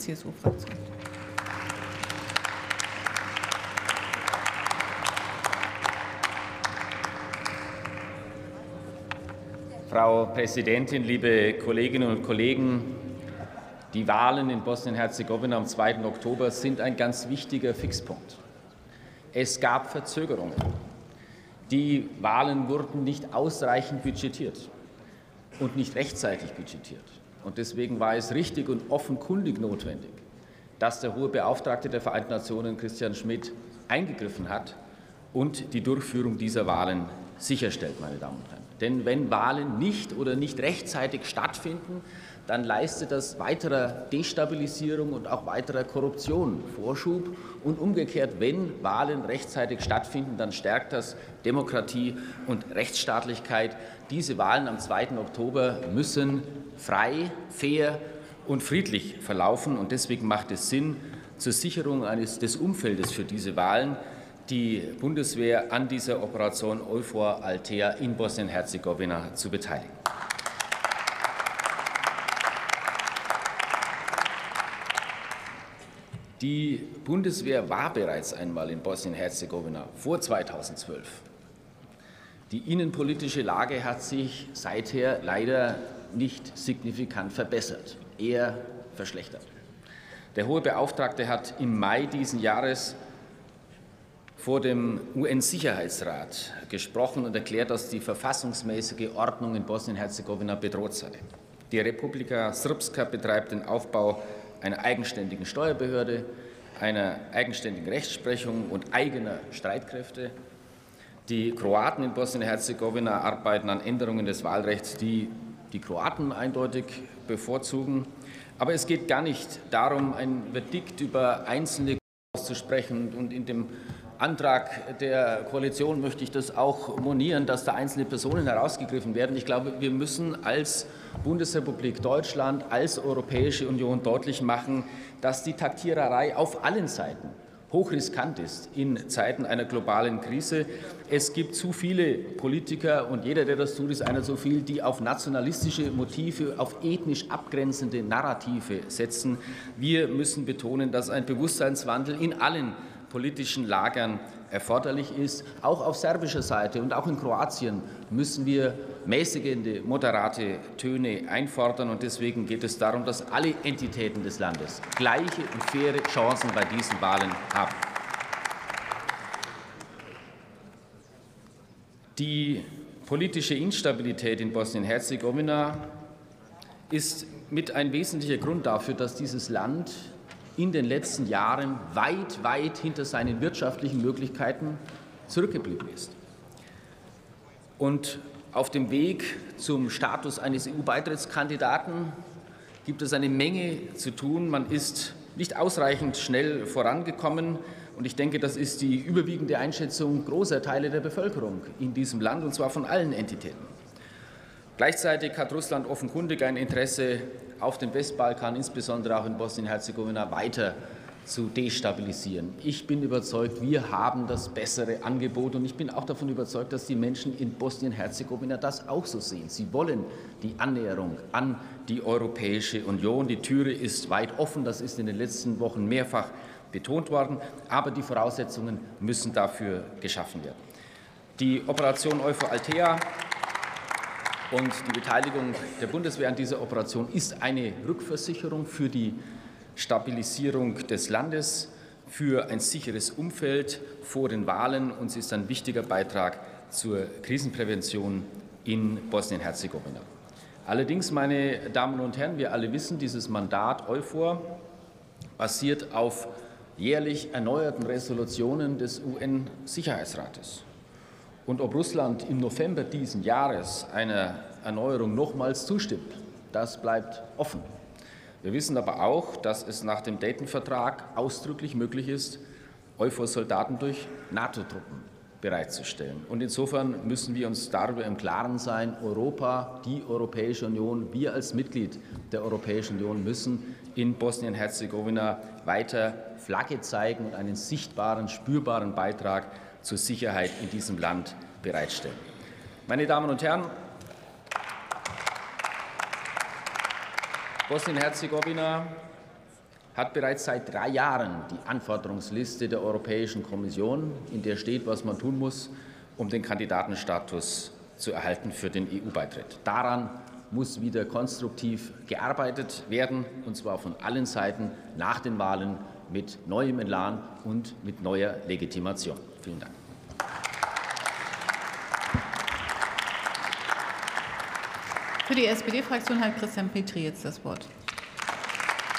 CSU-Fraktion. Frau Präsidentin, liebe Kolleginnen und Kollegen! Die Wahlen in Bosnien-Herzegowina am 2. Oktober sind ein ganz wichtiger Fixpunkt. Es gab Verzögerungen. Die Wahlen wurden nicht ausreichend budgetiert und nicht rechtzeitig budgetiert. Und deswegen war es richtig und offenkundig notwendig, dass der hohe Beauftragte der Vereinten Nationen, Christian Schmidt, eingegriffen hat und die Durchführung dieser Wahlen sicherstellt, meine Damen und Herren. Denn wenn Wahlen nicht oder nicht rechtzeitig stattfinden, dann leistet das weiterer Destabilisierung und auch weiterer Korruption Vorschub. Und umgekehrt, wenn Wahlen rechtzeitig stattfinden, dann stärkt das Demokratie und Rechtsstaatlichkeit. Diese Wahlen am 2. Oktober müssen frei, fair und friedlich verlaufen. Und deswegen macht es Sinn, zur Sicherung eines, des Umfeldes für diese Wahlen die Bundeswehr an dieser Operation Euphor Altea in Bosnien-Herzegowina zu beteiligen. Die Bundeswehr war bereits einmal in Bosnien-Herzegowina vor 2012. Die innenpolitische Lage hat sich seither leider nicht signifikant verbessert, eher verschlechtert. Der hohe Beauftragte hat im Mai diesen Jahres vor dem UN-Sicherheitsrat gesprochen und erklärt, dass die verfassungsmäßige Ordnung in Bosnien-Herzegowina bedroht sei. Die Republika Srpska betreibt den Aufbau einer eigenständigen Steuerbehörde, einer eigenständigen Rechtsprechung und eigener Streitkräfte. Die Kroaten in Bosnien-Herzegowina arbeiten an Änderungen des Wahlrechts, die die Kroaten eindeutig bevorzugen. Aber es geht gar nicht darum, ein Verdikt über einzelne auszusprechen und in dem Antrag der Koalition möchte ich das auch monieren, dass da einzelne Personen herausgegriffen werden. Ich glaube, wir müssen als Bundesrepublik Deutschland, als Europäische Union deutlich machen, dass die Taktiererei auf allen Seiten hochriskant ist in Zeiten einer globalen Krise. Es gibt zu viele Politiker und jeder, der das tut, ist einer zu viel, die auf nationalistische Motive, auf ethnisch abgrenzende Narrative setzen. Wir müssen betonen, dass ein Bewusstseinswandel in allen politischen Lagern erforderlich ist. Auch auf serbischer Seite und auch in Kroatien müssen wir mäßigende, moderate Töne einfordern. Und deswegen geht es darum, dass alle Entitäten des Landes gleiche und faire Chancen bei diesen Wahlen haben. Die politische Instabilität in Bosnien-Herzegowina ist mit ein wesentlicher Grund dafür, dass dieses Land in den letzten Jahren weit, weit hinter seinen wirtschaftlichen Möglichkeiten zurückgeblieben ist. Und auf dem Weg zum Status eines EU-Beitrittskandidaten gibt es eine Menge zu tun. Man ist nicht ausreichend schnell vorangekommen. Und ich denke, das ist die überwiegende Einschätzung großer Teile der Bevölkerung in diesem Land, und zwar von allen Entitäten. Gleichzeitig hat Russland offenkundig ein Interesse auf dem Westbalkan, insbesondere auch in Bosnien-Herzegowina, weiter zu destabilisieren. Ich bin überzeugt, wir haben das bessere Angebot und ich bin auch davon überzeugt, dass die Menschen in Bosnien-Herzegowina das auch so sehen. Sie wollen die Annäherung an die Europäische Union. Die Türe ist weit offen, das ist in den letzten Wochen mehrfach betont worden, aber die Voraussetzungen müssen dafür geschaffen werden. Die Operation Euphor Altea und die Beteiligung der Bundeswehr an dieser Operation ist eine Rückversicherung für die Stabilisierung des Landes, für ein sicheres Umfeld vor den Wahlen und sie ist ein wichtiger Beitrag zur Krisenprävention in Bosnien-Herzegowina. Allerdings, meine Damen und Herren, wir alle wissen, dieses Mandat EUFOR basiert auf jährlich erneuerten Resolutionen des UN-Sicherheitsrates. Und ob Russland im November diesen Jahres einer Erneuerung nochmals zustimmt, das bleibt offen. Wir wissen aber auch, dass es nach dem Dayton-Vertrag ausdrücklich möglich ist, EUFOR-Soldaten durch NATO-Truppen bereitzustellen. Und insofern müssen wir uns darüber im Klaren sein, Europa, die Europäische Union, wir als Mitglied der Europäischen Union müssen in Bosnien-Herzegowina weiter Flagge zeigen und einen sichtbaren, spürbaren Beitrag zur Sicherheit in diesem Land bereitstellen. Meine Damen und Herren, Bosnien-Herzegowina hat bereits seit drei Jahren die Anforderungsliste der Europäischen Kommission, in der steht, was man tun muss, um den Kandidatenstatus zu erhalten für den EU-Beitritt. Daran muss wieder konstruktiv gearbeitet werden, und zwar von allen Seiten nach den Wahlen mit neuem Elan und mit neuer Legitimation. Vielen Dank. Für die SPD-Fraktion hat Christian Petri jetzt das Wort.